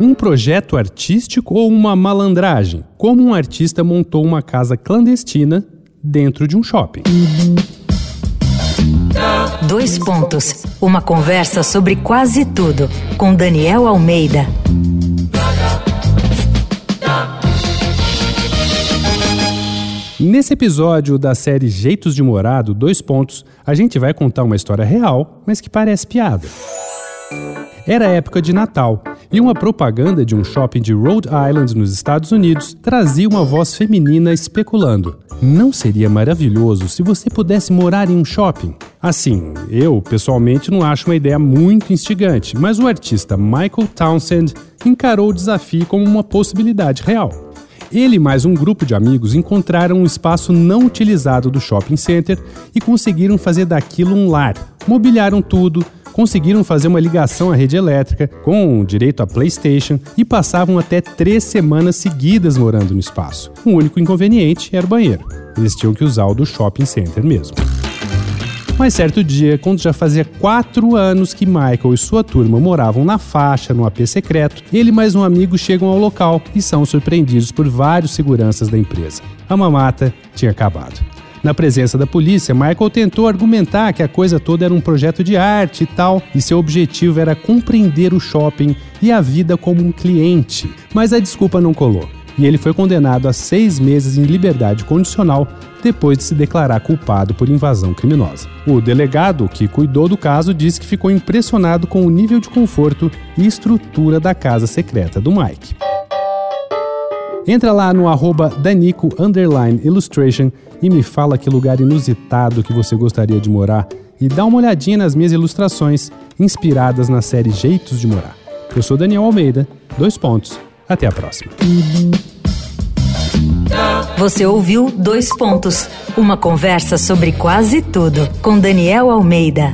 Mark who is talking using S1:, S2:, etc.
S1: Um projeto artístico ou uma malandragem? Como um artista montou uma casa clandestina dentro de um shopping.
S2: Dois pontos. Uma conversa sobre quase tudo com Daniel Almeida.
S1: Nesse episódio da série Jeitos de Morado, dois pontos, a gente vai contar uma história real, mas que parece piada. Era época de Natal e uma propaganda de um shopping de Rhode Island, nos Estados Unidos, trazia uma voz feminina especulando: Não seria maravilhoso se você pudesse morar em um shopping? Assim, eu pessoalmente não acho uma ideia muito instigante, mas o artista Michael Townsend encarou o desafio como uma possibilidade real. Ele e mais um grupo de amigos encontraram um espaço não utilizado do shopping center e conseguiram fazer daquilo um lar. Mobiliaram tudo, conseguiram fazer uma ligação à rede elétrica, com direito a PlayStation, e passavam até três semanas seguidas morando no espaço. O único inconveniente era o banheiro. Eles tinham que usar o do shopping center mesmo. Mas certo dia, quando já fazia quatro anos que Michael e sua turma moravam na faixa, no AP secreto, ele e mais um amigo chegam ao local e são surpreendidos por vários seguranças da empresa. A mamata tinha acabado. Na presença da polícia, Michael tentou argumentar que a coisa toda era um projeto de arte e tal, e seu objetivo era compreender o shopping e a vida como um cliente. Mas a desculpa não colou e ele foi condenado a seis meses em liberdade condicional depois de se declarar culpado por invasão criminosa. O delegado que cuidou do caso disse que ficou impressionado com o nível de conforto e estrutura da casa secreta do Mike. Entra lá no arroba Danico Illustration e me fala que lugar inusitado que você gostaria de morar e dá uma olhadinha nas minhas ilustrações inspiradas na série Jeitos de Morar. Eu sou Daniel Almeida, dois pontos, até a próxima.
S2: Você ouviu Dois Pontos uma conversa sobre quase tudo com Daniel Almeida.